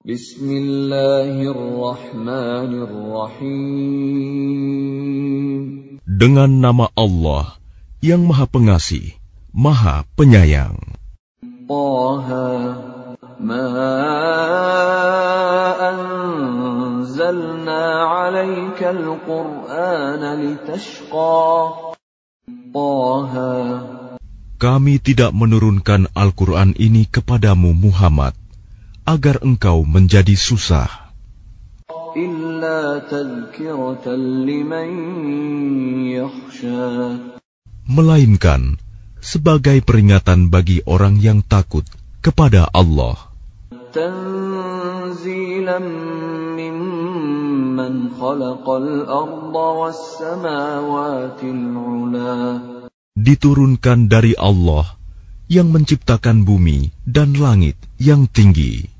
Bismillahirrahmanirrahim. Dengan nama Allah yang Maha Pengasih, Maha Penyayang. Taha ma anzalna 'alaika al-Qur'ana litashqa. Taha kami tidak menurunkan Al-Quran ini kepadamu Muhammad agar engkau menjadi susah. Melainkan sebagai peringatan bagi orang yang takut kepada Allah. Diturunkan dari Allah yang menciptakan bumi dan langit yang tinggi.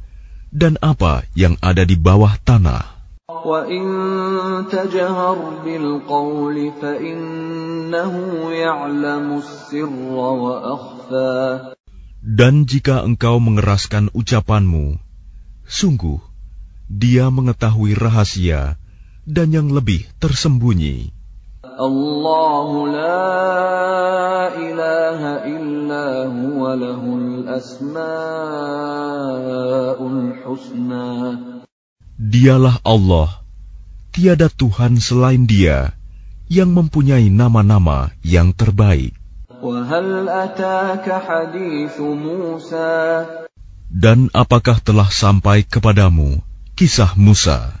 dan apa yang ada di bawah tanah. Dan jika engkau mengeraskan ucapanmu, sungguh dia mengetahui rahasia dan yang lebih tersembunyi. Dialah Allah, tiada Tuhan selain Dia yang mempunyai nama-nama yang terbaik. Dan apakah telah sampai kepadamu kisah Musa?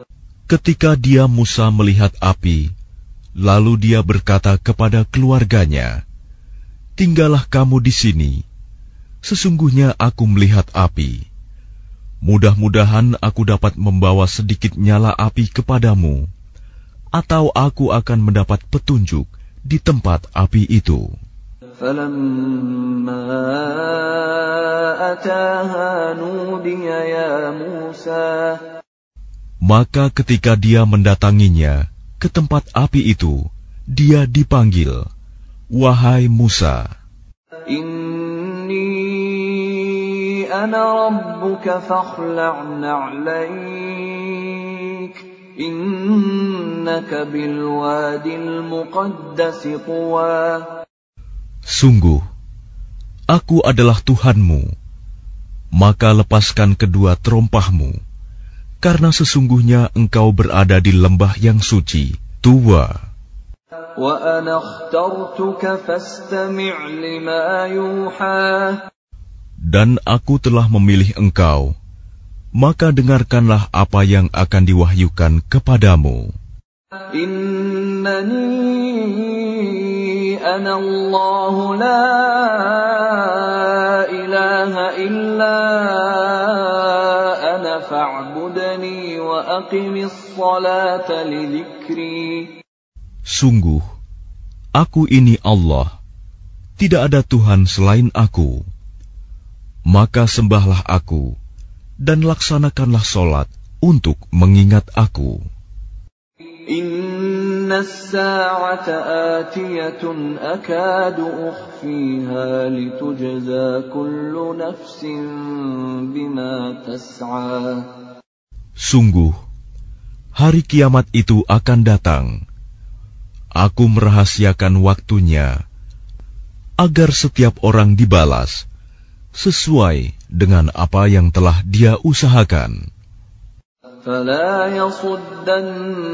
Ketika dia Musa melihat api, lalu dia berkata kepada keluarganya, "Tinggallah kamu di sini. Sesungguhnya aku melihat api. Mudah-mudahan aku dapat membawa sedikit nyala api kepadamu, atau aku akan mendapat petunjuk di tempat api itu." فلما أتاها نودي يا موسى Maka ketika dia mendatanginya ke tempat api itu, dia dipanggil, Wahai Musa. Inni ana rabbuka fakhla'na na'laik. Innaka bilwadil muqaddasi tuwa. Sungguh, aku adalah Tuhanmu. Maka lepaskan kedua terompahmu karena sesungguhnya engkau berada di lembah yang suci, tua. Dan aku telah memilih engkau, maka dengarkanlah apa yang akan diwahyukan kepadamu. Innani ana Allah la ilaha illa Sungguh, aku ini Allah, tidak ada Tuhan selain aku. Maka sembahlah aku, dan laksanakanlah solat untuk mengingat aku. Inna sa'ata atiyatun akadu ukhfiha litujza kullu nafsin bima tas'a. Sungguh, hari kiamat itu akan datang. Aku merahasiakan waktunya agar setiap orang dibalas sesuai dengan apa yang telah dia usahakan. فلا يصدنك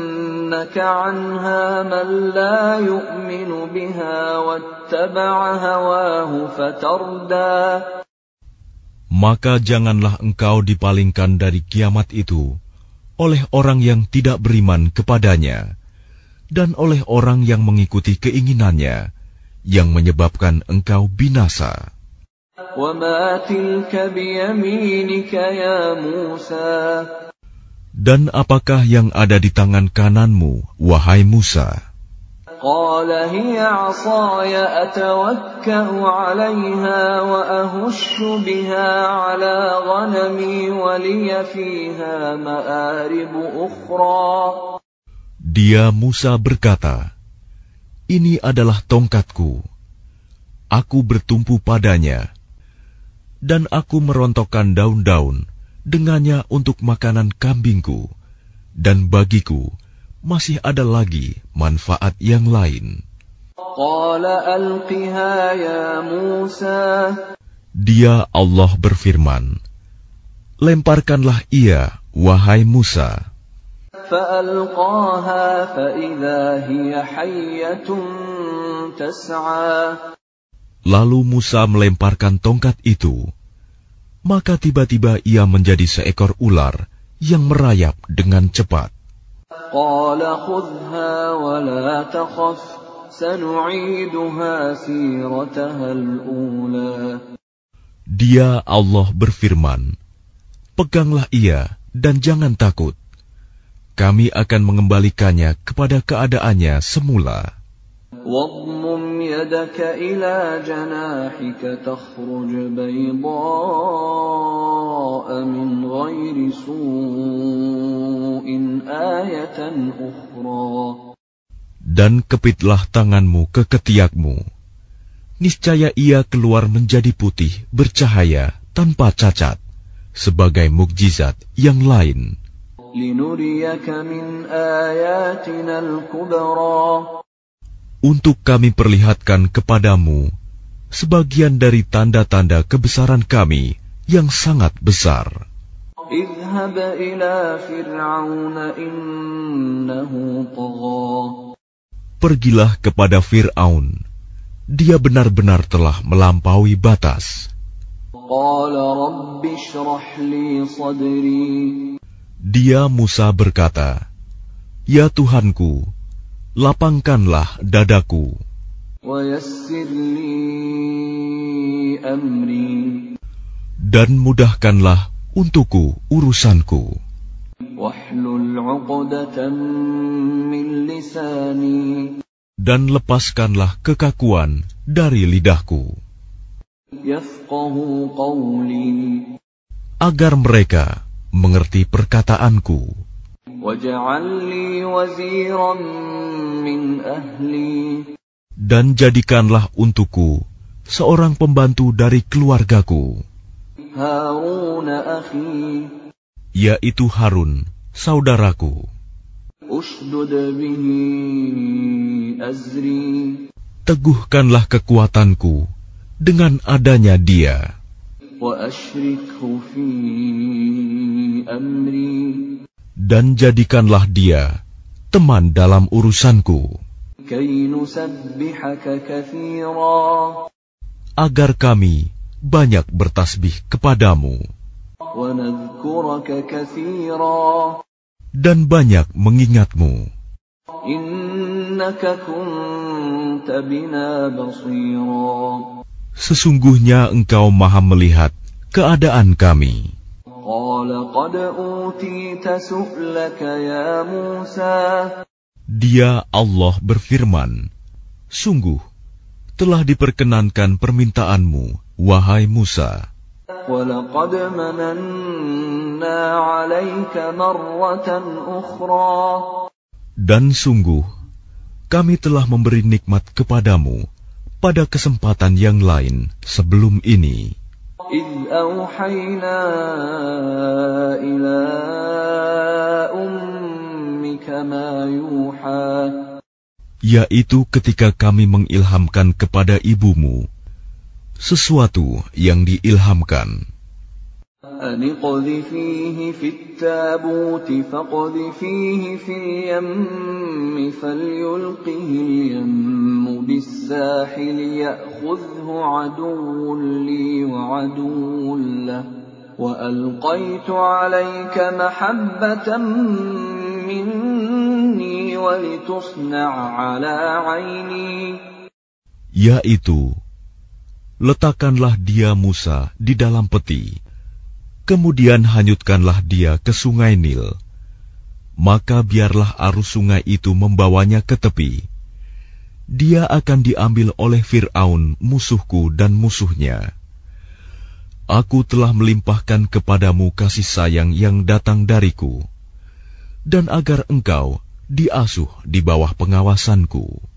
عنها من لا يؤمن بها واتبع هواه فتردى maka janganlah engkau dipalingkan dari kiamat itu oleh orang yang tidak beriman kepadanya dan oleh orang yang mengikuti keinginannya yang menyebabkan engkau binasa. Dan apakah yang ada di tangan kananmu, wahai Musa? قال هي عصاي أتوكأ عليها وأهش بها على غنمي ولي فيها مآرب أخرى Dia Musa berkata, Ini adalah tongkatku. Aku bertumpu padanya, dan aku merontokkan daun-daun dengannya untuk makanan kambingku, dan bagiku masih ada lagi manfaat yang lain. Dia Allah berfirman, Lemparkanlah ia, wahai Musa. Lalu Musa melemparkan tongkat itu. Maka tiba-tiba ia menjadi seekor ular yang merayap dengan cepat. قال خذها ولا تخف سنعيدها سيرتها الأولى Dia Allah berfirman, Peganglah ia dan jangan takut. Kami akan mengembalikannya kepada keadaannya semula. واضمم يدك إلى جناحك تخرج بيضاء من غير سوء آية أخرى Dan kepitlah tanganmu ke ketiakmu. Niscaya ia keluar menjadi putih, bercahaya, tanpa cacat, sebagai mukjizat yang lain. لنريك من آياتنا الكبرى untuk kami perlihatkan kepadamu sebagian dari tanda-tanda kebesaran kami yang sangat besar. Pergilah kepada Fir'aun. Dia benar-benar telah melampaui batas. Dia Musa berkata, Ya Tuhanku, lapangkanlah dadaku. Dan mudahkanlah untukku urusanku. Dan lepaskanlah kekakuan dari lidahku. Agar mereka mengerti perkataanku. Dan jadikanlah untukku seorang pembantu dari keluargaku, yaitu Harun, saudaraku. Teguhkanlah kekuatanku dengan adanya dia dan jadikanlah dia teman dalam urusanku. Agar kami banyak bertasbih kepadamu dan banyak mengingatmu. Sesungguhnya engkau maha melihat keadaan kami. Dia Allah berfirman, Sungguh, telah diperkenankan permintaanmu, wahai Musa. Dan sungguh, kami telah memberi nikmat kepadamu pada kesempatan yang lain sebelum ini. إذ أوحينا إلى أمك ما يوحى yaitu ketika kami mengilhamkan kepada ibumu sesuatu yang diilhamkan. أن اقذفيه في التابوت فاقذفيه في اليم فليلقه اليم بالساحل يأخذه عدو لي وعدو له وألقيت عليك محبة مني ولتصنع على عيني yaitu letakkanlah dia Musa di dalam peti, kemudian hanyutkanlah dia ke sungai Nil. Maka biarlah arus sungai itu membawanya ke tepi. Dia akan diambil oleh Fir'aun musuhku dan musuhnya. Aku telah melimpahkan kepadamu kasih sayang yang datang dariku, dan agar engkau diasuh di bawah pengawasanku.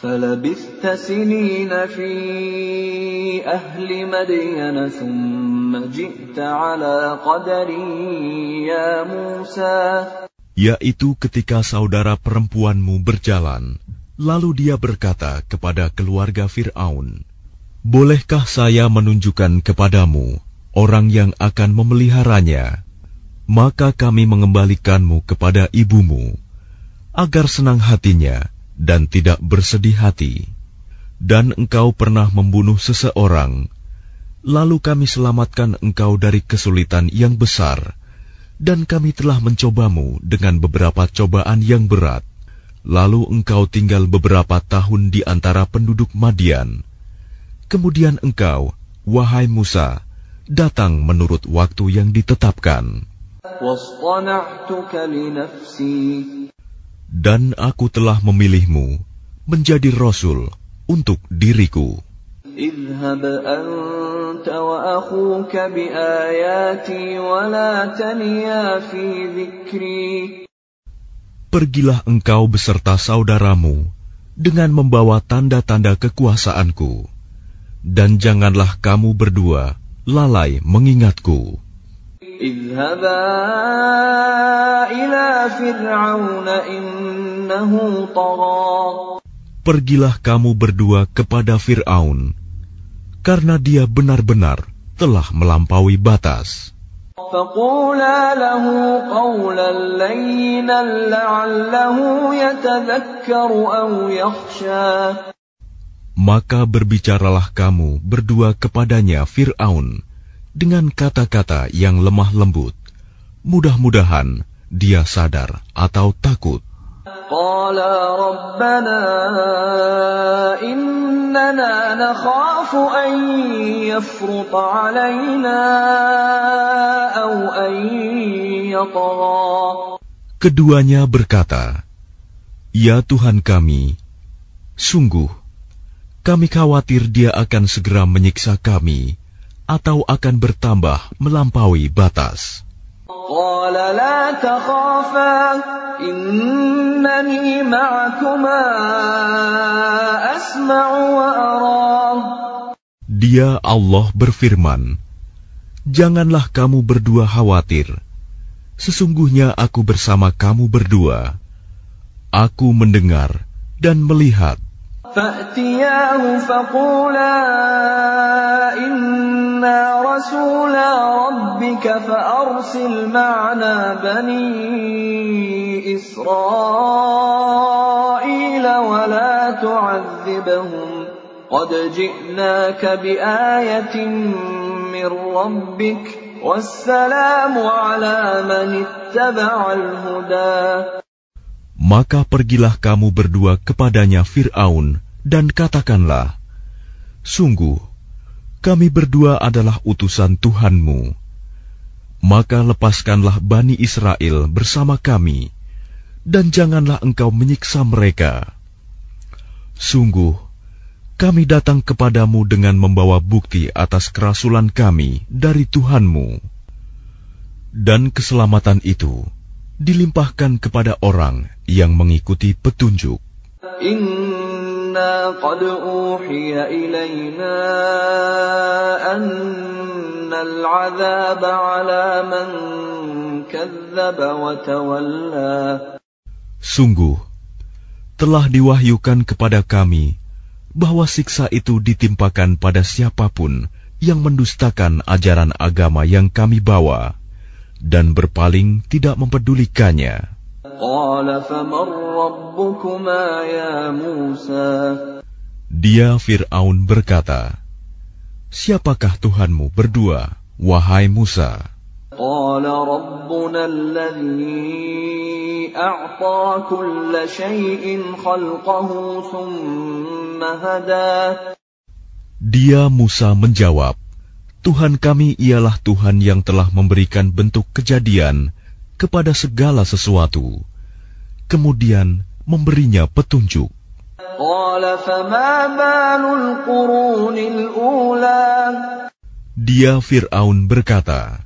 فلبثت سنين في أهل مدين ثم جئت على قدر يا موسى Yaitu ketika saudara perempuanmu berjalan, lalu dia berkata kepada keluarga Fir'aun, Bolehkah saya menunjukkan kepadamu orang yang akan memeliharanya? Maka kami mengembalikanmu kepada ibumu, agar senang hatinya, Dan tidak bersedih hati, dan engkau pernah membunuh seseorang, lalu kami selamatkan engkau dari kesulitan yang besar, dan kami telah mencobamu dengan beberapa cobaan yang berat. Lalu engkau tinggal beberapa tahun di antara penduduk Madian. Kemudian engkau, wahai Musa, datang menurut waktu yang ditetapkan. Dan aku telah memilihmu menjadi rasul untuk diriku. Pergilah engkau beserta saudaramu dengan membawa tanda-tanda kekuasaanku, dan janganlah kamu berdua lalai mengingatku. Pergilah kamu berdua kepada Fir'aun, karena dia benar-benar telah melampaui batas. Maka berbicaralah kamu berdua kepadanya Fir'aun, dengan kata-kata yang lemah lembut. Mudah-mudahan dia sadar atau takut. Keduanya berkata, Ya Tuhan kami, sungguh, kami khawatir dia akan segera menyiksa kami atau akan bertambah melampaui batas. Dia Allah berfirman, Janganlah kamu berdua khawatir, sesungguhnya aku bersama kamu berdua. Aku mendengar dan melihat. فأتياه فقولا إنا رسولا ربك فأرسل معنا بني إسرائيل ولا تعذبهم قد جئناك بآية من ربك والسلام على من اتبع الهدى. Maka pergilah kamu berdua kepadanya Fir'aun dan katakanlah, Sungguh, kami berdua adalah utusan Tuhanmu. Maka lepaskanlah Bani Israel bersama kami, dan janganlah engkau menyiksa mereka. Sungguh, kami datang kepadamu dengan membawa bukti atas kerasulan kami dari Tuhanmu. Dan keselamatan itu dilimpahkan kepada orang yang mengikuti petunjuk. Inna Sungguh telah diwahyukan kepada kami bahwa siksa itu ditimpakan pada siapa pun yang mendustakan ajaran agama yang kami bawa dan berpaling tidak mempedulikannya. Dia Fir'aun berkata, Siapakah Tuhanmu berdua, wahai Musa? Dia Musa menjawab, Tuhan kami ialah Tuhan yang telah memberikan bentuk kejadian kepada segala sesuatu, kemudian memberinya petunjuk. Dia Fir'aun berkata,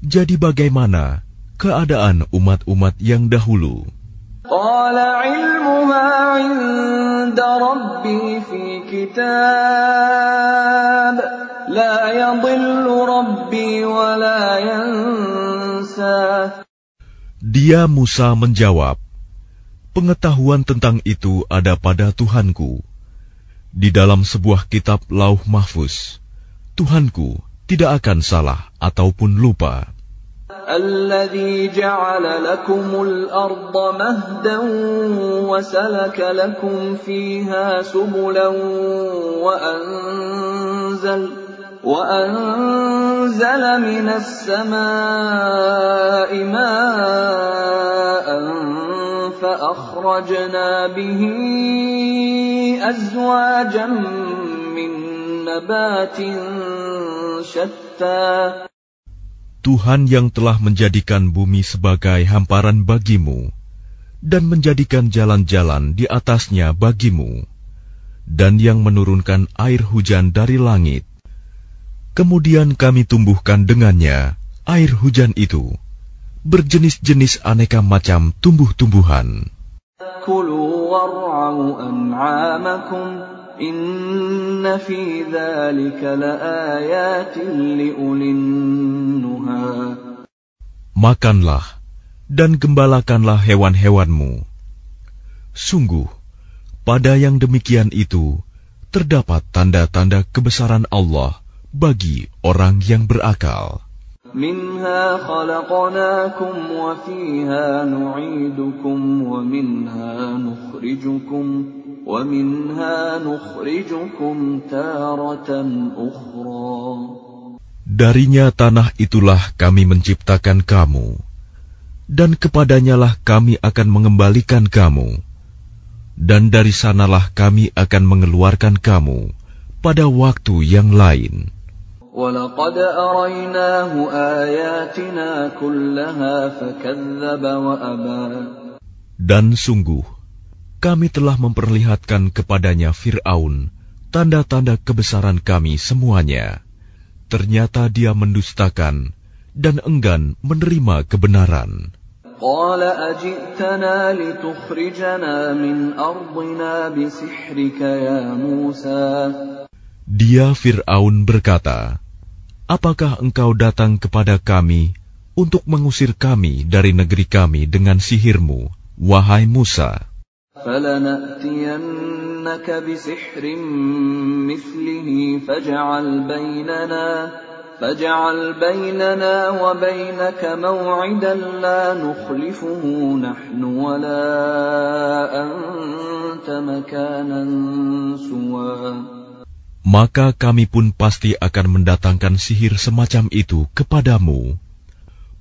Jadi bagaimana keadaan umat-umat yang dahulu? Dia Musa menjawab, Pengetahuan tentang itu ada pada Tuhanku. Di dalam sebuah kitab lauh mahfuz, Tuhanku tidak akan salah ataupun lupa. الذي جعل لكم الأرض مهدا وسلك لكم فيها سبلا وأنزل وأنزل من السماء ماء فأخرجنا به أزواجا من نبات شتى Tuhan yang telah menjadikan bumi sebagai hamparan bagimu dan menjadikan jalan-jalan di atasnya bagimu, dan yang menurunkan air hujan dari langit. Kemudian kami tumbuhkan dengannya air hujan itu, berjenis-jenis aneka macam tumbuh-tumbuhan. Makanlah dan gembalakanlah hewan-hewanmu. Sungguh, pada yang demikian itu terdapat tanda-tanda kebesaran Allah bagi orang yang berakal. Darinya tanah itulah kami menciptakan kamu, dan kepadanyalah kami akan mengembalikan kamu, dan dari sanalah kami akan mengeluarkan kamu pada waktu yang lain. ولقد أريناه آياتنا كلها فكذب وأبى Dan sungguh, kami telah memperlihatkan kepadanya Fir'aun tanda-tanda kebesaran kami semuanya. Ternyata dia mendustakan dan enggan menerima kebenaran. Dia Fir'aun berkata, Apakah engkau datang kepada kami untuk mengusir kami dari negeri kami dengan sihirmu, wahai Musa? Maka kami pun pasti akan mendatangkan sihir semacam itu kepadamu.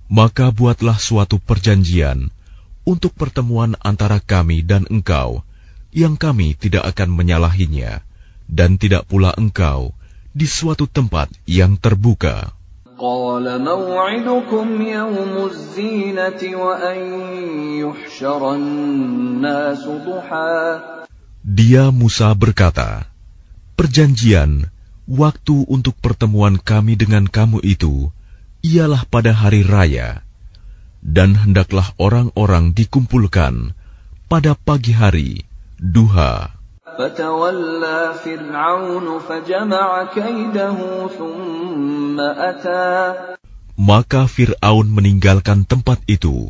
Maka buatlah suatu perjanjian untuk pertemuan antara kami dan engkau, yang kami tidak akan menyalahinya, dan tidak pula engkau di suatu tempat yang terbuka. Dia Musa berkata, Perjanjian waktu untuk pertemuan kami dengan kamu itu ialah pada hari raya, dan hendaklah orang-orang dikumpulkan pada pagi hari, duha. Maka Fir'aun meninggalkan tempat itu,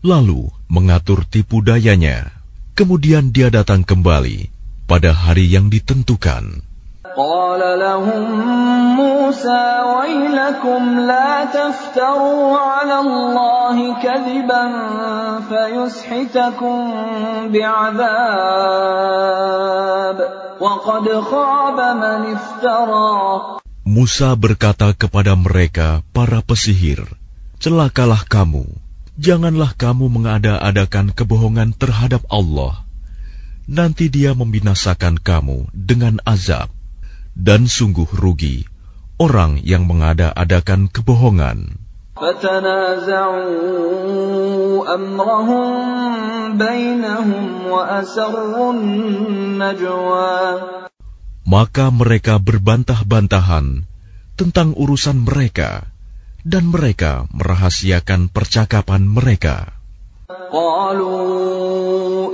lalu mengatur tipu dayanya. Kemudian dia datang kembali pada hari yang ditentukan. قال لهم موسى ويلكم لا تفتروا على الله كذبا فيسحتكم بعذاب وقد خاب من افترى Musa berkata kepada mereka, para pesihir, Celakalah kamu, janganlah kamu mengada-adakan kebohongan terhadap Allah. nanti dia membinasakan kamu dengan azab. Dan sungguh rugi orang yang mengada-adakan kebohongan. Maka mereka berbantah-bantahan tentang urusan mereka, dan mereka merahasiakan percakapan mereka.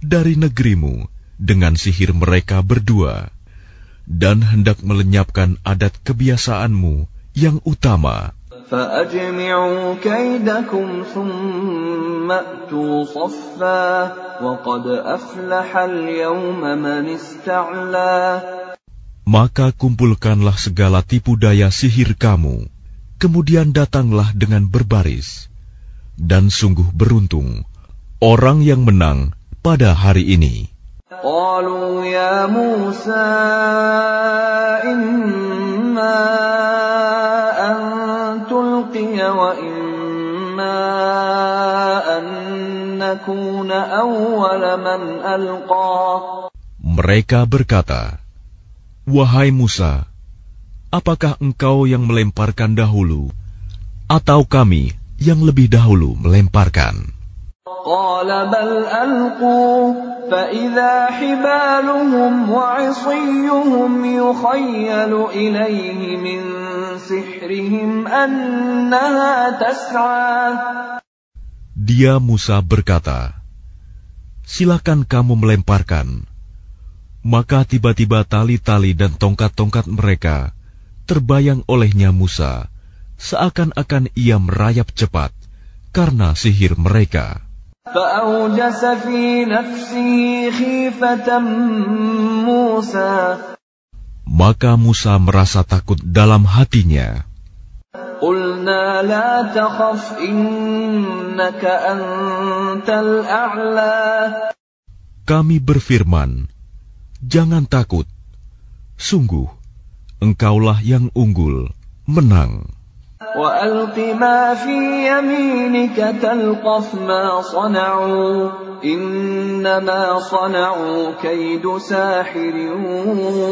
dari negerimu dengan sihir mereka berdua, dan hendak melenyapkan adat kebiasaanmu yang utama. فأجمعوا كيدكم ثم أتوا صفا وقد أفلح اليوم من استعلى Maka kumpulkanlah segala tipu daya sihir kamu, kemudian datanglah dengan berbaris. Dan sungguh beruntung orang yang menang pada hari ini. Mereka berkata, Wahai Musa, apakah engkau yang melemparkan dahulu, atau kami yang lebih dahulu melemparkan? قال بل ألقوا فإذا حبالهم وعصيهم يخيل إليه من سحرهم أنها تسعى Dia Musa berkata, Silakan kamu melemparkan. Maka tiba-tiba tali-tali dan tongkat-tongkat mereka terbayang olehnya Musa, seakan-akan ia merayap cepat karena sihir mereka. فأوجس في نفسه خيفة موسى Maka Musa merasa takut dalam hatinya. قلنا لا تخف إنك أنت الأعلى Kami berfirman, Jangan takut. Sungguh, engkaulah yang unggul, menang. وألق ما في يمينك تلقف ما صنعوا إنما صنعوا كيد ساحر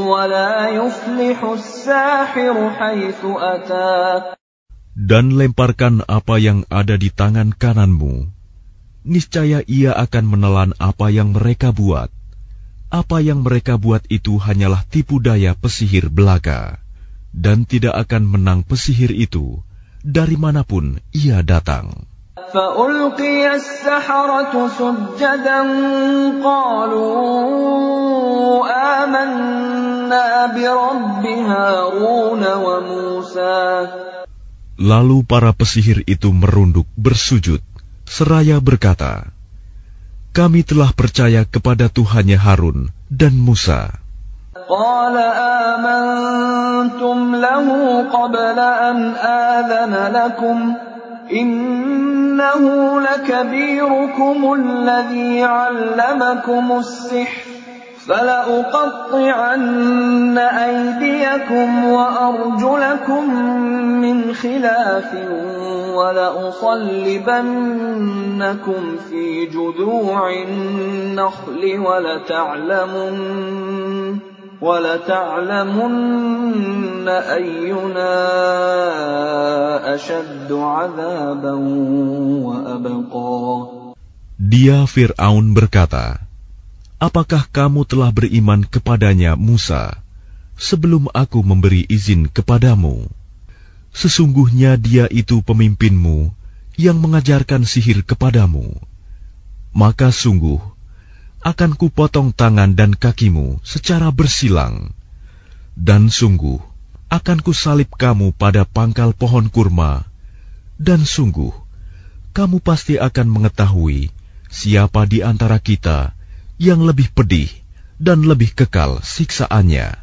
ولا يفلح الساحر حيث أتى Dan lemparkan apa yang ada di tangan kananmu. Niscaya ia akan menelan apa yang mereka buat. Apa yang mereka buat itu hanyalah tipu daya pesihir belaka. dan tidak akan menang pesihir itu dari mana pun ia datang. Lalu para pesihir itu merunduk bersujud, seraya berkata, Kami telah percaya kepada Tuhannya Harun dan Musa. قال آمنتم له قبل أن آذن لكم إنه لكبيركم الذي علمكم السحر فلأقطعن أيديكم وأرجلكم من خلاف ولأصلبنكم في جذوع النخل ولتعلمن ولتعلمن أينا أشد عذابا وأبقى Dia Fir'aun berkata, Apakah kamu telah beriman kepadanya Musa sebelum aku memberi izin kepadamu? Sesungguhnya dia itu pemimpinmu yang mengajarkan sihir kepadamu. Maka sungguh, akan kupotong tangan dan kakimu secara bersilang. Dan sungguh, akan kusalib kamu pada pangkal pohon kurma. Dan sungguh, kamu pasti akan mengetahui siapa di antara kita yang lebih pedih dan lebih kekal siksaannya.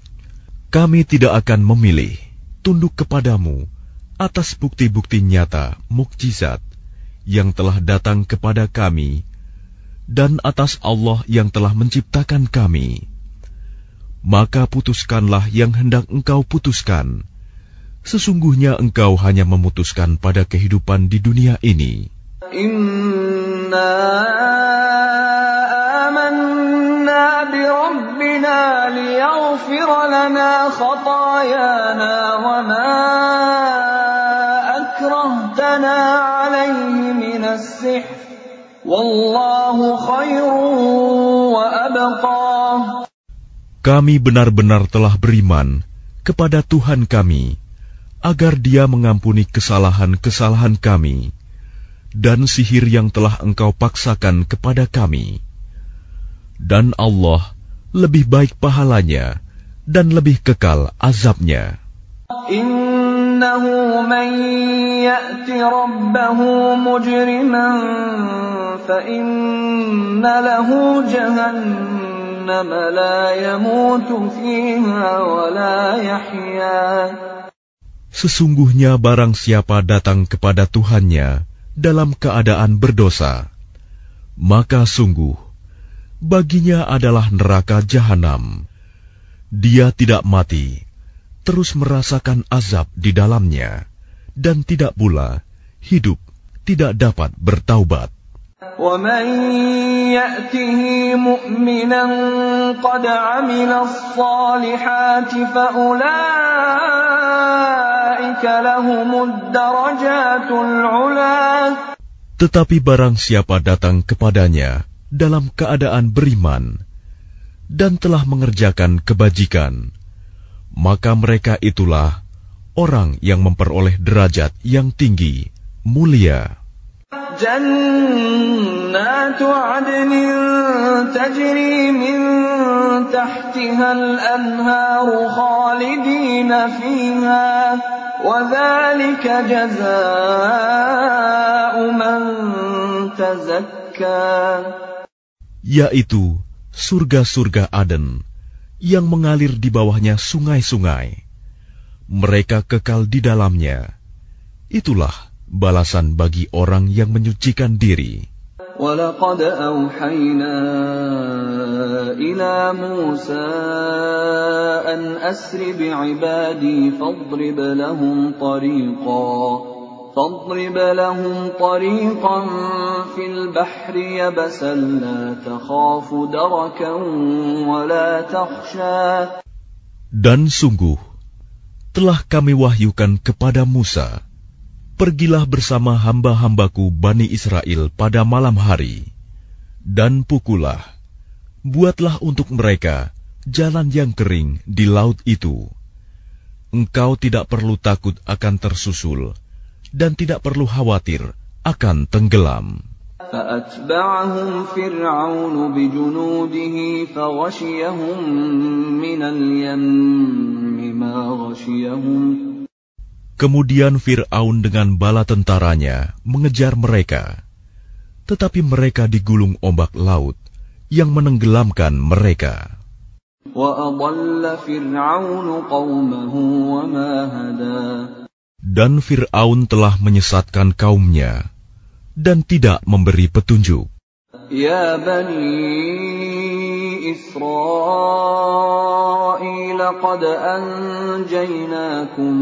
Kami tidak akan memilih tunduk kepadamu atas bukti-bukti nyata mukjizat yang telah datang kepada kami dan atas Allah yang telah menciptakan kami. Maka putuskanlah yang hendak engkau putuskan. Sesungguhnya engkau hanya memutuskan pada kehidupan di dunia ini. Inna Kami benar-benar telah beriman kepada Tuhan kami, agar Dia mengampuni kesalahan-kesalahan kami dan sihir yang telah Engkau paksakan kepada kami. Dan Allah lebih baik pahalanya dan lebih kekal azabnya. Sesungguhnya barang siapa datang kepada Tuhannya dalam keadaan berdosa, maka sungguh baginya adalah neraka jahanam. Dia tidak mati, terus merasakan azab di dalamnya, dan tidak pula hidup tidak dapat bertaubat. ومن يأته مؤمنا قد عمل الصالحات فأولئك لهم الدرجات العلى Tetapi barang siapa datang kepadanya dalam keadaan beriman dan telah mengerjakan kebajikan, maka mereka itulah orang yang memperoleh derajat yang tinggi, mulia. جنات عدن تجري من تحتها الأنهار خالدين فيها وذلك جزاء من تزكى yaitu surga-surga Aden yang mengalir di bawahnya sungai-sungai. Mereka kekal di dalamnya. Itulah balasan bagi orang yang menyucikan diri. ولقد أوحينا إلى موسى أن أسر بعبادي فاضرب لهم طريقا فاضرب لهم طريقا في البحر يبسا لا تخاف دركا ولا تخشى Dan sungguh, telah kami wahyukan kepada Musa, Pergilah bersama hamba-hambaku Bani Israel pada malam hari, dan pukullah, buatlah untuk mereka jalan yang kering di laut itu. Engkau tidak perlu takut akan tersusul, dan tidak perlu khawatir akan tenggelam. فأتبعهم فرعون بجنوده فغشيهم من اليم ما غشيهم Kemudian Fir'aun dengan bala tentaranya mengejar mereka. Tetapi mereka digulung ombak laut yang menenggelamkan mereka. وأضل فرعون قومه وما هدى Dan Fir'aun telah menyesatkan kaumnya dan tidak memberi petunjuk. يا بني إسرائيل قد أنجيناكم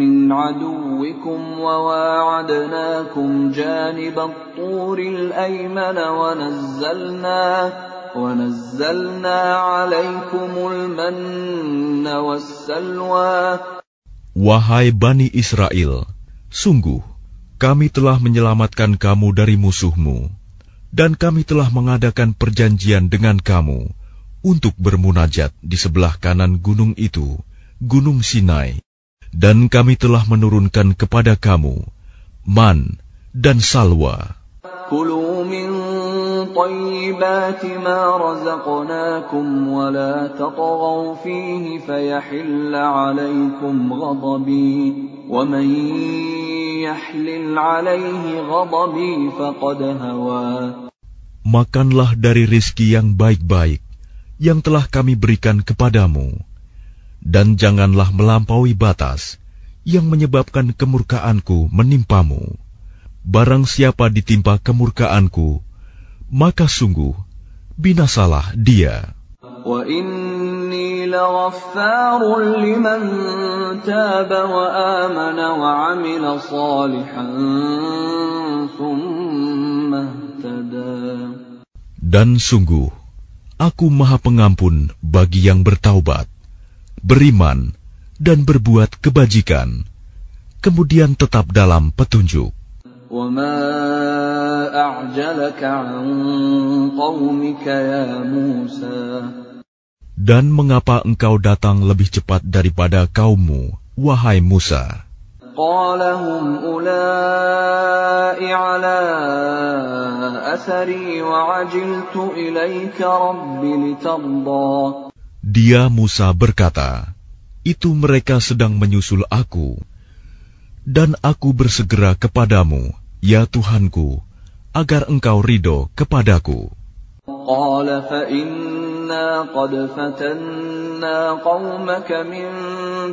من عدوكم وواعدناكم جانب الطور الأيمن ونزلنا ونزلنا عليكم المن والسلوى Wahai Bani Israel, sungguh kami telah menyelamatkan kamu dari musuhmu, dan kami telah mengadakan perjanjian dengan kamu untuk bermunajat di sebelah kanan gunung itu, Gunung Sinai, dan kami telah menurunkan kepada kamu man dan salwa. Kulu min طيبات ما رزقناكم ولا تطغوا فيه فيحل عليكم غضبي ومن يحلل عليه غضبي فقد هوى Makanlah dari rizki yang baik-baik yang telah kami berikan kepadamu, dan janganlah melampaui batas yang menyebabkan kemurkaanku menimpamu. Barang siapa ditimpa kemurkaanku, maka sungguh binasalah dia. وإني لغفار لمن تاب وآمن وعمل صالحا ثم اهتدى Dan sungguh, aku maha pengampun bagi yang bertaubat, beriman, dan berbuat kebajikan, kemudian tetap dalam petunjuk. وما Dan mengapa engkau datang lebih cepat daripada kaummu, wahai Musa? قال هم أولئك على أثري وعجلت إليك رب لترضى Dia Musa berkata, Itu mereka sedang menyusul aku, dan aku bersegera kepadamu, ya Tuhanku, agar engkau ridho kepadaku. قال فإنا قد فتنا قومك من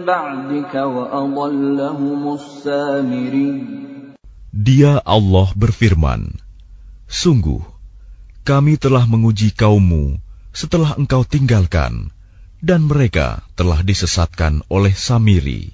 بعدك وأضلهم السامري Dia Allah berfirman, Sungguh, kami telah menguji kaummu setelah engkau tinggalkan, dan mereka telah disesatkan oleh Samiri.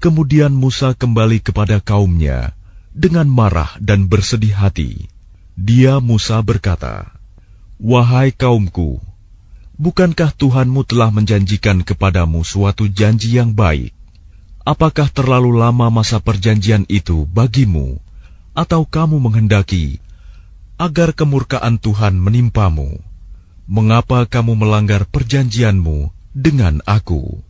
Kemudian Musa kembali kepada kaumnya dengan marah dan bersedih hati. Dia Musa berkata, Wahai kaumku, bukankah Tuhanmu telah menjanjikan kepadamu suatu janji yang baik? Apakah terlalu lama masa perjanjian itu bagimu, atau kamu menghendaki agar kemurkaan Tuhan menimpamu? Mengapa kamu melanggar perjanjianmu dengan aku?'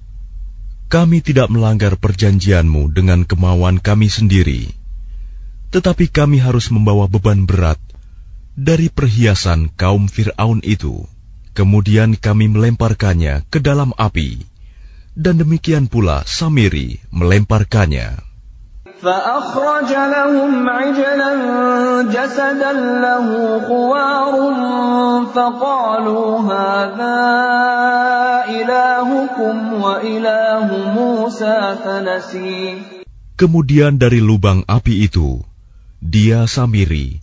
Kami tidak melanggar perjanjianmu dengan kemauan kami sendiri, tetapi kami harus membawa beban berat dari perhiasan kaum Fir'aun itu. Kemudian kami melemparkannya ke dalam api, dan demikian pula Samiri melemparkannya. فأخرج لهم عجلا جسدا له خوار فقالوا هذا إلهكم إلهكم وإله موسى فنسي Kemudian dari lubang api itu, dia Samiri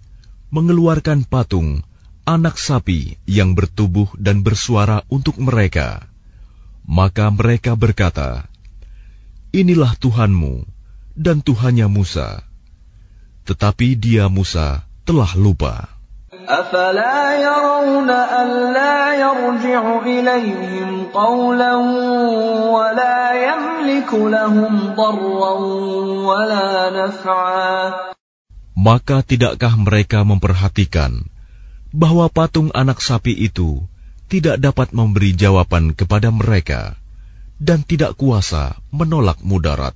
mengeluarkan patung anak sapi yang bertubuh dan bersuara untuk mereka. Maka mereka berkata, Inilah Tuhanmu dan Tuhannya Musa. Tetapi dia Musa telah lupa. أفلا يرون ألا يرجع إليهم قولا ولا يملك لهم ضرا ولا نفعا Maka tidakkah mereka memperhatikan bahwa patung anak sapi itu tidak dapat memberi jawaban kepada mereka dan tidak kuasa menolak mudarat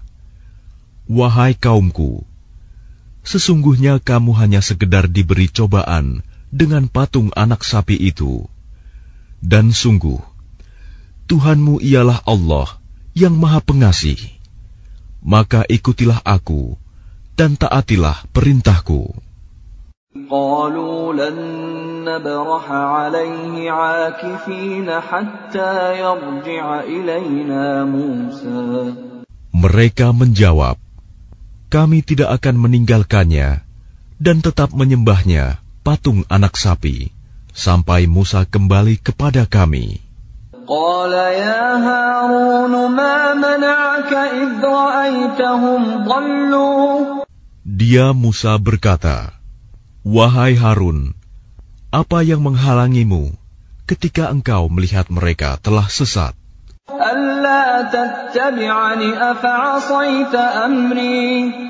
Wahai kaumku, sesungguhnya kamu hanya sekedar diberi cobaan dengan patung anak sapi itu. Dan sungguh, Tuhanmu ialah Allah yang maha pengasih. Maka ikutilah aku dan taatilah perintahku. Mereka menjawab, Kami tidak akan meninggalkannya dan tetap menyembahnya patung anak sapi sampai Musa kembali kepada kami. قال يا هارون ما منعك إذ رأيتهم ضلوا Dia Musa berkata, Wahai Harun, apa yang menghalangimu ketika engkau melihat mereka telah sesat? ألا تتبعني أفعصيت أمري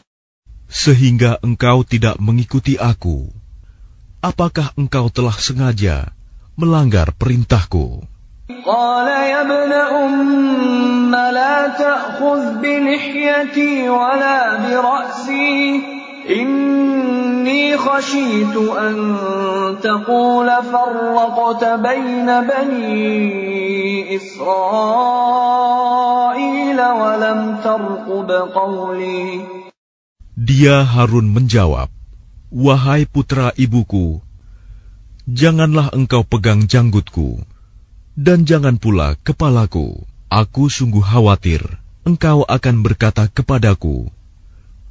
Sehingga engkau tidak mengikuti aku. Apakah engkau telah sengaja melanggar perintahku? قال يا ابن أم لا تأخذ بلحيتي ولا برأسي إني خشيت أن تقول فرقت بين بني إسرائيل ولم ترقب قولي Dia Harun menjawab, Wahai putra ibuku, janganlah engkau pegang janggutku, dan jangan pula kepalaku. Aku sungguh khawatir engkau akan berkata kepadaku,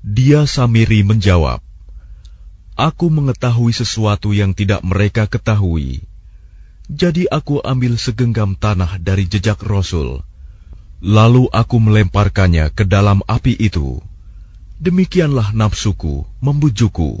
Dia Samiri menjawab, Aku mengetahui sesuatu yang tidak mereka ketahui. Jadi aku ambil segenggam tanah dari jejak Rasul. Lalu aku melemparkannya ke dalam api itu. Demikianlah nafsuku membujuku.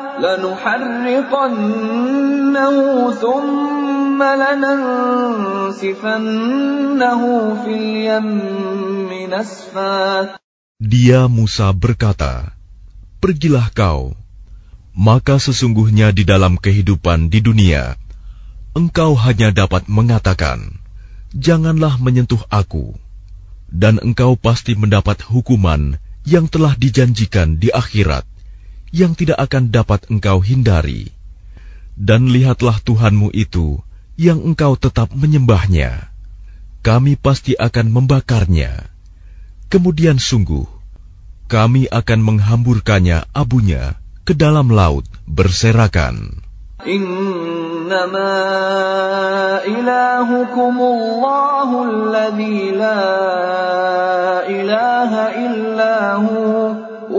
لنحرقنه ثم لننسفنه في اليم نسفا Dia Musa berkata, Pergilah kau, maka sesungguhnya di dalam kehidupan di dunia, engkau hanya dapat mengatakan, Janganlah menyentuh aku, dan engkau pasti mendapat hukuman yang telah dijanjikan di akhirat, yang tidak akan dapat engkau hindari. Dan lihatlah Tuhanmu itu, yang engkau tetap menyembahnya. Kami pasti akan membakarnya Kemudian sungguh, kami akan menghamburkannya abunya ke dalam laut berserakan. إنما إلهكم الله الذي لا إله إلا هو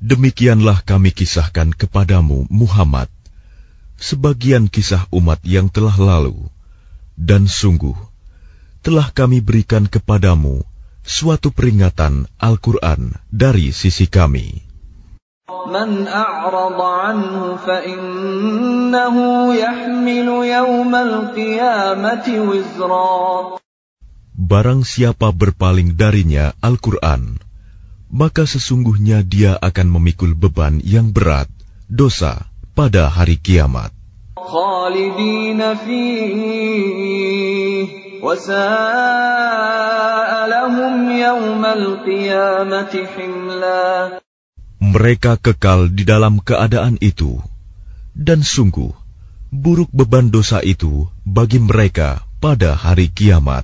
Demikianlah kami kisahkan kepadamu, Muhammad, sebagian kisah umat yang telah lalu, dan sungguh telah kami berikan kepadamu suatu peringatan Al-Quran dari sisi kami. من أعرض عنه فإنه يحمل يوم القيامة وزرا Barang siapa berpaling darinya Al-Quran, maka sesungguhnya dia akan memikul beban yang berat, dosa, pada hari kiamat. Mereka kekal di dalam keadaan itu, dan sungguh buruk beban dosa itu bagi mereka pada hari kiamat.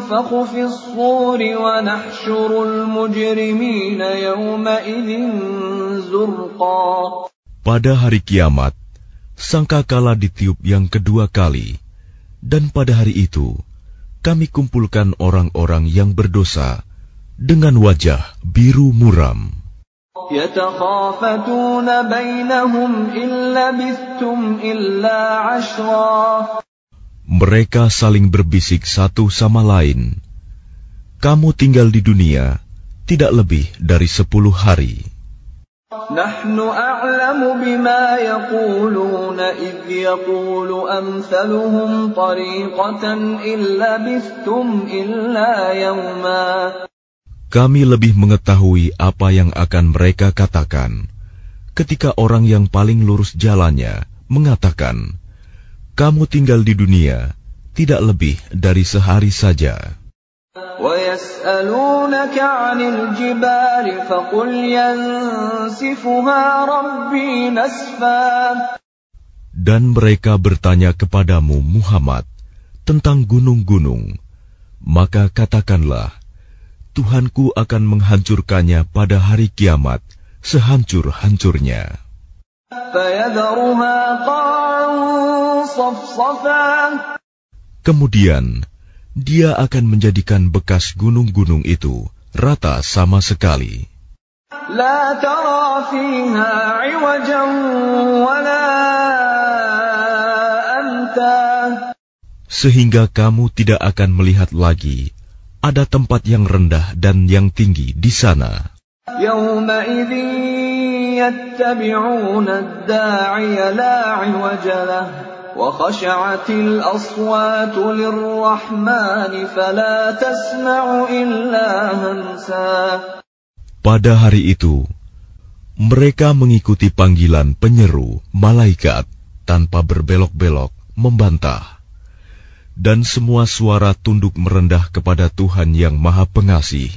ينفخ في الصور ونحشر المجرمين يومئذ زرقا Pada hari kiamat, sangkakala ditiup yang kedua kali, dan pada hari itu kami kumpulkan orang-orang yang berdosa dengan wajah biru muram mereka saling berbisik satu sama lain, "Kamu tinggal di dunia tidak lebih dari sepuluh hari." Kami lebih mengetahui apa yang akan mereka katakan ketika orang yang paling lurus jalannya mengatakan, "Kamu tinggal di dunia tidak lebih dari sehari saja." ويسألونك عن الجبال فقل ينسفها ربي نسفا Dan mereka bertanya kepadamu, Muhammad, tentang gunung-gunung. Maka katakanlah, Tuhanku akan menghancurkannya pada hari kiamat sehancur-hancurnya. فيذرها قاعا صفصفا Kemudian, dia akan menjadikan bekas gunung-gunung itu rata sama sekali. لا ترى فيها عوجا ولا أمتا Sehingga kamu tidak akan melihat lagi ada tempat yang rendah dan yang tinggi di sana. يومئذ يتبعون الداعي لا عوج له وخشعت الأصوات للرحمن فلا تسمع إلا همسا Pada hari itu, mereka mengikuti panggilan penyeru malaikat tanpa berbelok-belok membantah. Dan semua suara tunduk merendah kepada Tuhan yang Maha Pengasih,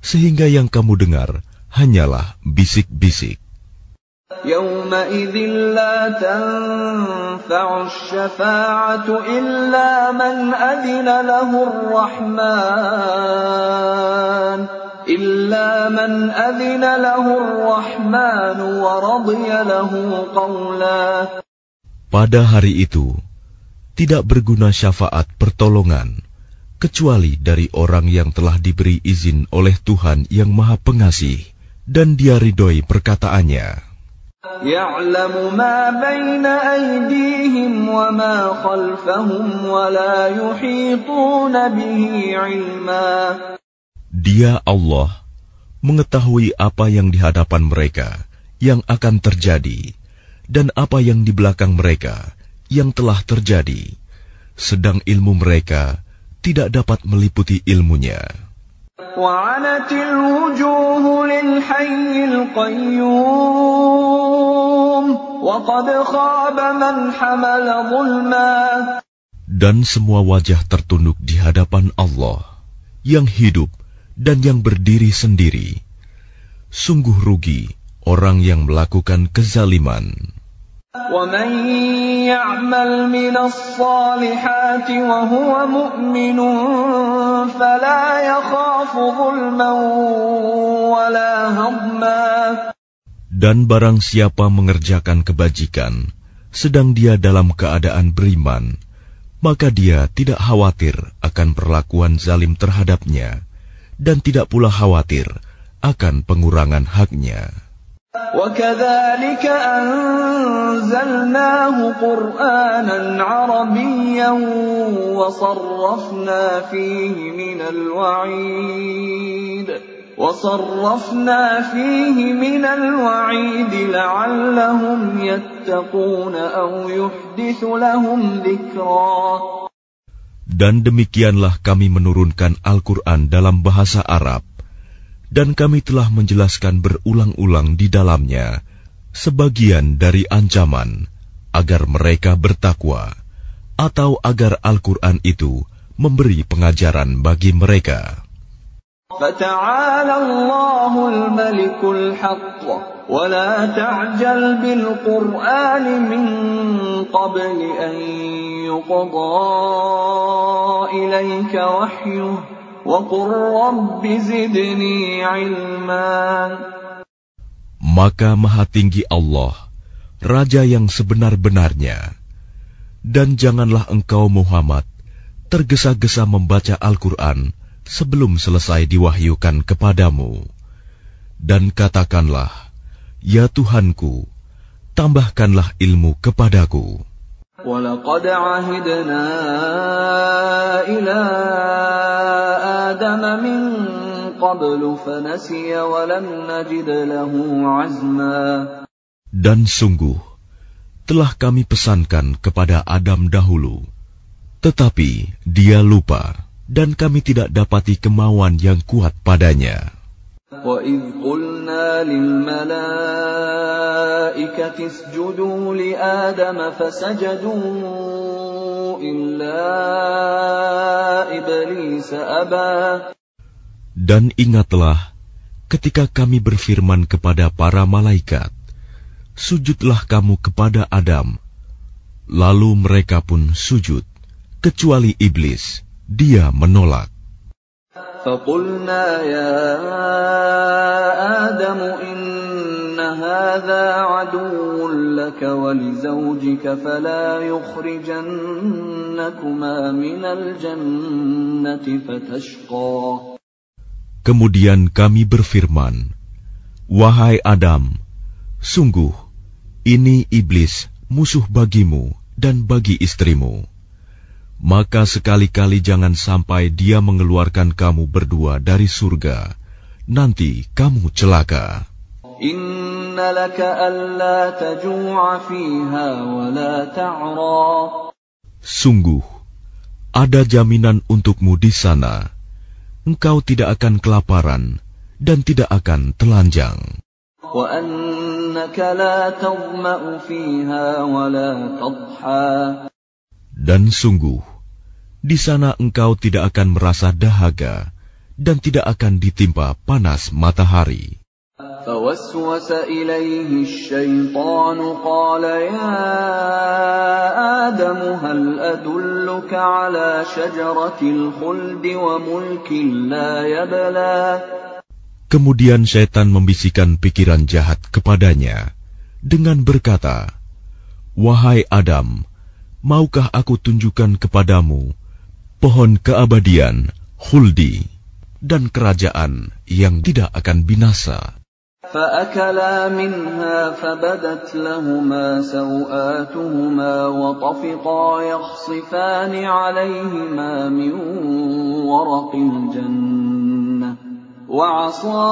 sehingga yang kamu dengar hanyalah bisik-bisik. يومئذ لا تنفع الشفاعة إلا من أذن له الرحمن إلا من أذن له الرحمن ورضي له قولا Pada hari itu, tidak berguna syafaat pertolongan, kecuali dari orang yang telah diberi izin oleh Tuhan yang Maha Pengasih, dan dia ridhoi perkataannya. يعلم ما بين أيديهم وما خلفهم ولا يحيطون به علما Dia Allah mengetahui apa yang di hadapan mereka yang akan terjadi dan apa yang di belakang mereka yang telah terjadi, sedang ilmu mereka tidak dapat meliputi ilmunya. وعنت الوجوه للحي القيوم وقد خاب من حمل ظلما Dan semua wajah tertunduk di hadapan Allah yang hidup dan yang berdiri sendiri. Sungguh rugi orang yang melakukan kezaliman. ومن يعمل من الصالحات وهو مؤمن فلا يخاف ظلما ولا هضما Dan barang siapa mengerjakan kebajikan, sedang dia dalam keadaan beriman, maka dia tidak khawatir akan perlakuan zalim terhadapnya, dan tidak pula khawatir akan pengurangan haknya. وكذلك أنزلناه قرآنا عربيا وصرفنا فيه من الوعيد وصرفنا فيه من الوعيد لعلهم يتقون أو يحدث لهم ذكرا Dan demikianlah kami menurunkan Al-Quran dalam bahasa Arab dan kami telah menjelaskan berulang-ulang di dalamnya sebagian dari ancaman agar mereka bertakwa atau agar Al-Quran itu memberi pengajaran bagi mereka. فتعالى الله الملك الحق ولا تعجل بالقرآن من قبل أن يقضى إليك وحيه Maka Maha Tinggi Allah, Raja yang sebenar-benarnya, dan janganlah engkau Muhammad tergesa-gesa membaca Al-Quran sebelum selesai diwahyukan kepadamu. Dan katakanlah, Ya Tuhanku, tambahkanlah ilmu kepadaku. ولقد عهدنا إلى آدم من قبل فنسي ولم نجد له عزما Dan sungguh, telah kami pesankan kepada Adam dahulu, tetapi dia lupa, dan kami tidak dapati kemauan yang kuat padanya. وإذ قلنا للملائكة اسجدوا لآدم فسجدوا إلا إبليس أبى Dan ingatlah ketika kami berfirman kepada para malaikat, Sujudlah kamu kepada Adam. Lalu mereka pun sujud, kecuali iblis. Dia menolak. فقلنا يا آدم إن هذا عدو لك ولزوجك فلا يخرجنكما من الجنة فتشقى Kemudian kami berfirman, Wahai Adam, sungguh ini iblis musuh bagimu dan bagi istrimu. Maka sekali-kali jangan sampai dia mengeluarkan kamu berdua dari surga. Nanti kamu celaka. إن لك ألا تجوع فيها ولا تعرى Sungguh, ada jaminan untukmu di sana. Engkau tidak akan kelaparan dan tidak akan telanjang. وأنك لا تظمأ فيها ولا تضحى Dan sungguh, di sana engkau tidak akan merasa dahaga dan tidak akan ditimpa panas matahari. فوسوس إليه الشيطان قال يا آدم هل أدلك على شجرة الخلد وملك لا يبلى Kemudian syaitan membisikkan pikiran jahat kepadanya dengan berkata, Wahai Adam, maukah aku tunjukkan kepadamu pohon keabadian, huldi, dan kerajaan yang tidak akan binasa? فأكلا منها فبدت لهما سوآتهما وطفقا يخصفان عليهما من ورق الجنة وعصى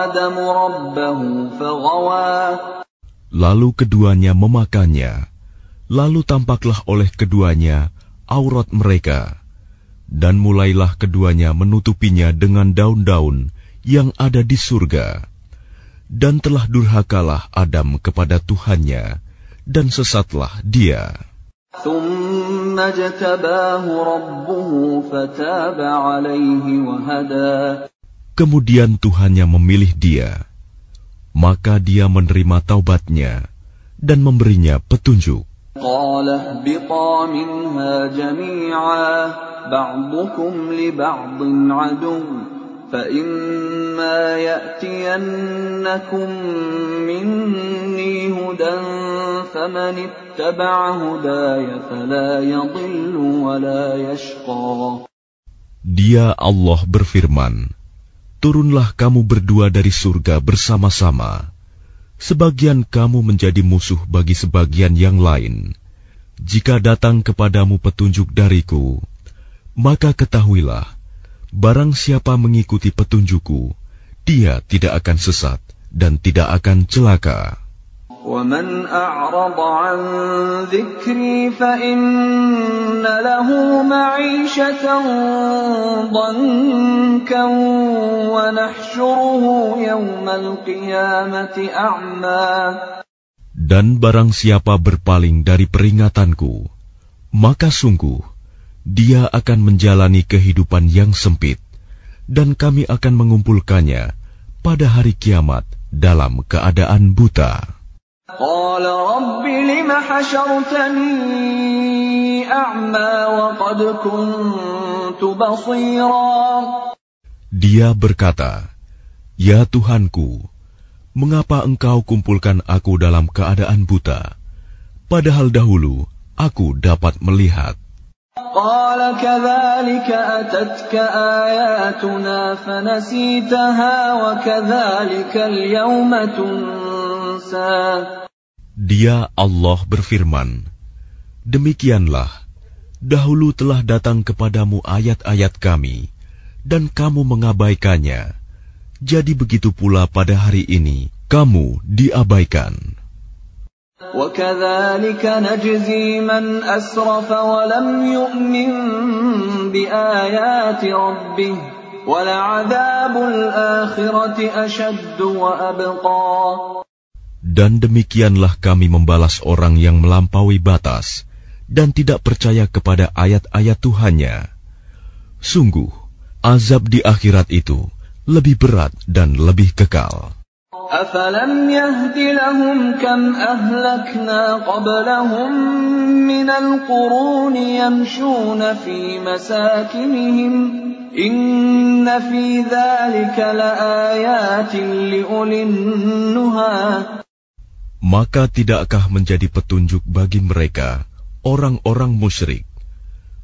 آدم ربه فغوى Lalu keduanya memakannya. Lalu tampaklah oleh keduanya aurat mereka. Dan mulailah keduanya menutupinya dengan daun-daun yang ada di surga. Dan telah durhakalah Adam kepada Tuhannya, dan sesatlah dia. Kemudian Tuhannya memilih dia maka dia menerima taubatnya dan memberinya petunjuk. قال اهبطا منها جميعا بعضكم لبعض عدو فإما يأتينكم مني هدى فمن اتبع هداي فلا يضل ولا يشقى Dia Allah berfirman, Turunlah kamu berdua dari surga bersama-sama. Sebagian kamu menjadi musuh bagi sebagian yang lain. Jika datang kepadamu petunjuk dariku, maka ketahuilah, barang siapa mengikuti petunjukku, dia tidak akan sesat dan tidak akan celaka. ومن أعرض عن ذكري فإن له معيشة ضنكا ونحشره يوم القيامة أعمى Dan barang siapa berpaling dari peringatanku, maka sungguh dia akan menjalani kehidupan yang sempit, dan kami akan mengumpulkannya pada hari kiamat dalam keadaan buta. قال رب لم حشرتني أعمى وقد كنت بصيرا Dia berkata, Ya Tuhanku, mengapa engkau kumpulkan aku dalam keadaan buta, padahal dahulu aku dapat melihat. قال كذلك أتتك آياتنا فنسيتها وكذلك اليوم تنسى Dia Allah berfirman, Demikianlah, dahulu telah datang kepadamu ayat-ayat kami, dan kamu mengabaikannya. Jadi begitu pula pada hari ini, kamu diabaikan. وكذلك نجزي من أسرف ولم يؤمن بآيات ربه ولعذاب الآخرة أشد وأبقى Dan demikianlah kami membalas orang yang melampaui batas dan tidak percaya kepada ayat-ayat Tuhannya. Sungguh, azab di akhirat itu lebih berat dan lebih kekal. أفلم يهد لهم كم أهلكنا قبلهم من القرون يمشون في مساكنهم إن في ذلك لآيات لأولي النهى maka tidakkah menjadi petunjuk bagi mereka, orang-orang musyrik?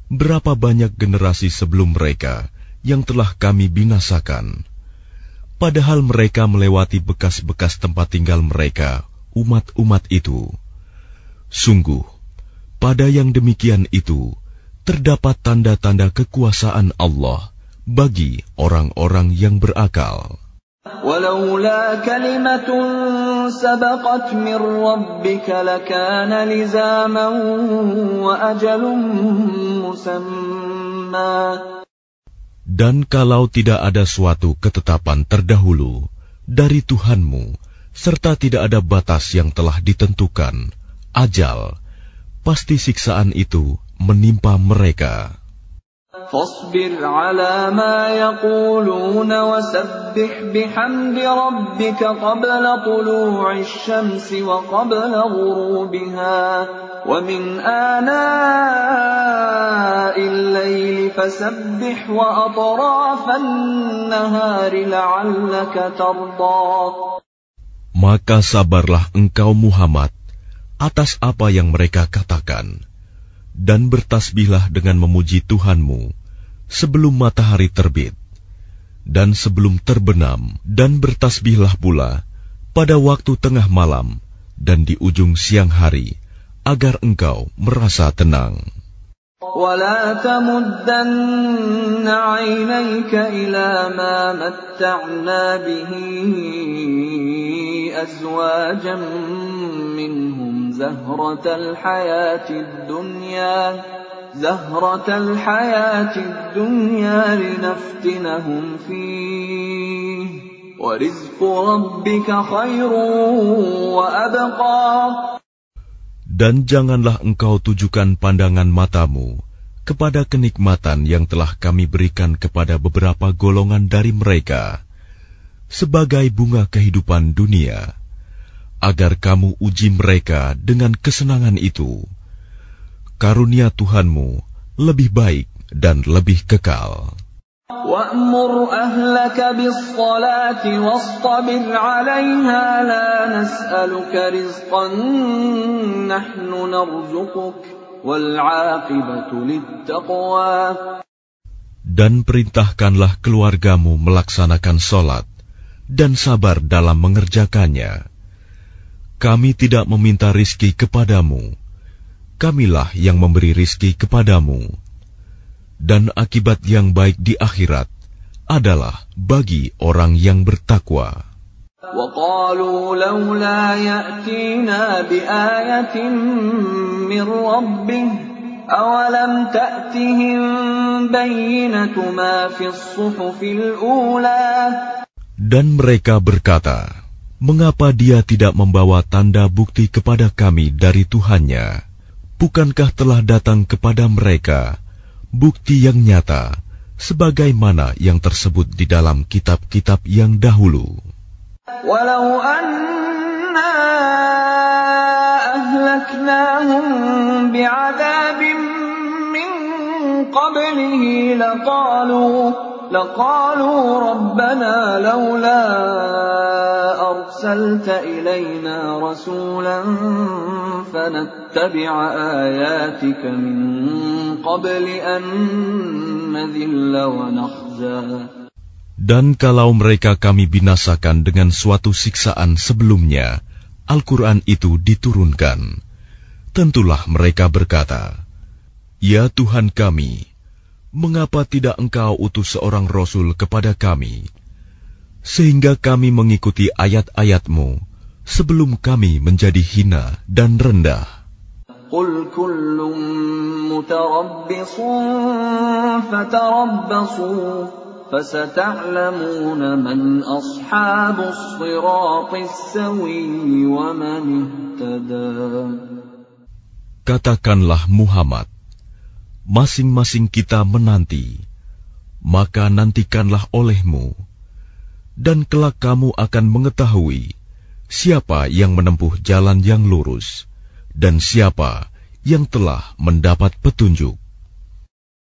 Berapa banyak generasi sebelum mereka yang telah kami binasakan? Padahal mereka melewati bekas-bekas tempat tinggal mereka, umat-umat itu. Sungguh, pada yang demikian itu, terdapat tanda-tanda kekuasaan Allah bagi orang-orang yang berakal. ولولا كلمة سبقت من ربك لكان لزاما وأجل مسمى Dan kalau tidak ada suatu ketetapan terdahulu dari Tuhanmu, serta tidak ada batas yang telah ditentukan, ajal, pasti siksaan itu menimpa mereka. فاصبر على ما يقولون وسبح بحمد ربك قبل طلوع الشمس وقبل غروبها ومن آناء الليل فسبح وأطراف النهار لعلك ترضى Maka sabarlah engkau Muhammad atas apa yang mereka katakan, dan bertasbihlah dengan memuji Tuhanmu sebelum matahari terbit dan sebelum terbenam, dan bertasbihlah pula pada waktu tengah malam dan di ujung siang hari, agar engkau merasa tenang. ولا تمدن عينيك إلى ما متعنا به أزواجا منهم زهرة الحياة الدنيا زهرة الحياة الدنيا لنفتنهم فيه ورزق ربك خير وأبقى Dan janganlah engkau tujukan pandangan matamu kepada kenikmatan yang telah kami berikan kepada beberapa golongan dari mereka sebagai bunga kehidupan dunia, agar kamu uji mereka dengan kesenangan itu. Karunia Tuhanmu lebih baik dan lebih kekal. وأمر أهلك بالصلاة واصطبر عليها لا نسألك رزقا نحن نرزقك والعاقبة للتقوى Dan perintahkanlah keluargamu melaksanakan sholat dan sabar dalam mengerjakannya. Kami tidak meminta rizki kepadamu. Kamilah yang memberi rizki kepadamu dan akibat yang baik di akhirat adalah bagi orang yang bertakwa. وقالوا لولا يأتينا بآية من ربه أولم تأتهم بينة ما في الصحف الأولى Dan mereka berkata, Mengapa dia tidak membawa tanda bukti kepada kami dari Tuhannya? bukankah telah datang kepada mereka bukti yang nyata sebagaimana yang tersebut di dalam kitab-kitab yang dahulu? Walau anna ahlaknahum bi'adabim min qablihi laqalu laqalu rabbana laula أرسلت إلينا رسولا فنتبع آياتك من قبل أن نذل ونخزى Dan kalau mereka kami binasakan dengan suatu siksaan sebelumnya, Al-Quran itu diturunkan. Tentulah mereka berkata, Ya Tuhan kami, mengapa tidak engkau utus seorang Rasul kepada kami, sehingga kami mengikuti ayat-ayatmu sebelum kami menjadi hina dan rendah. قل كل متربص فتربصوا فستعلمون من أصحاب الصراط السوي ومن اهتدى Katakanlah Muhammad, masing-masing kita menanti, maka nantikanlah olehmu, dan kelak kamu akan mengetahui siapa yang menempuh jalan yang lurus dan siapa yang telah mendapat petunjuk.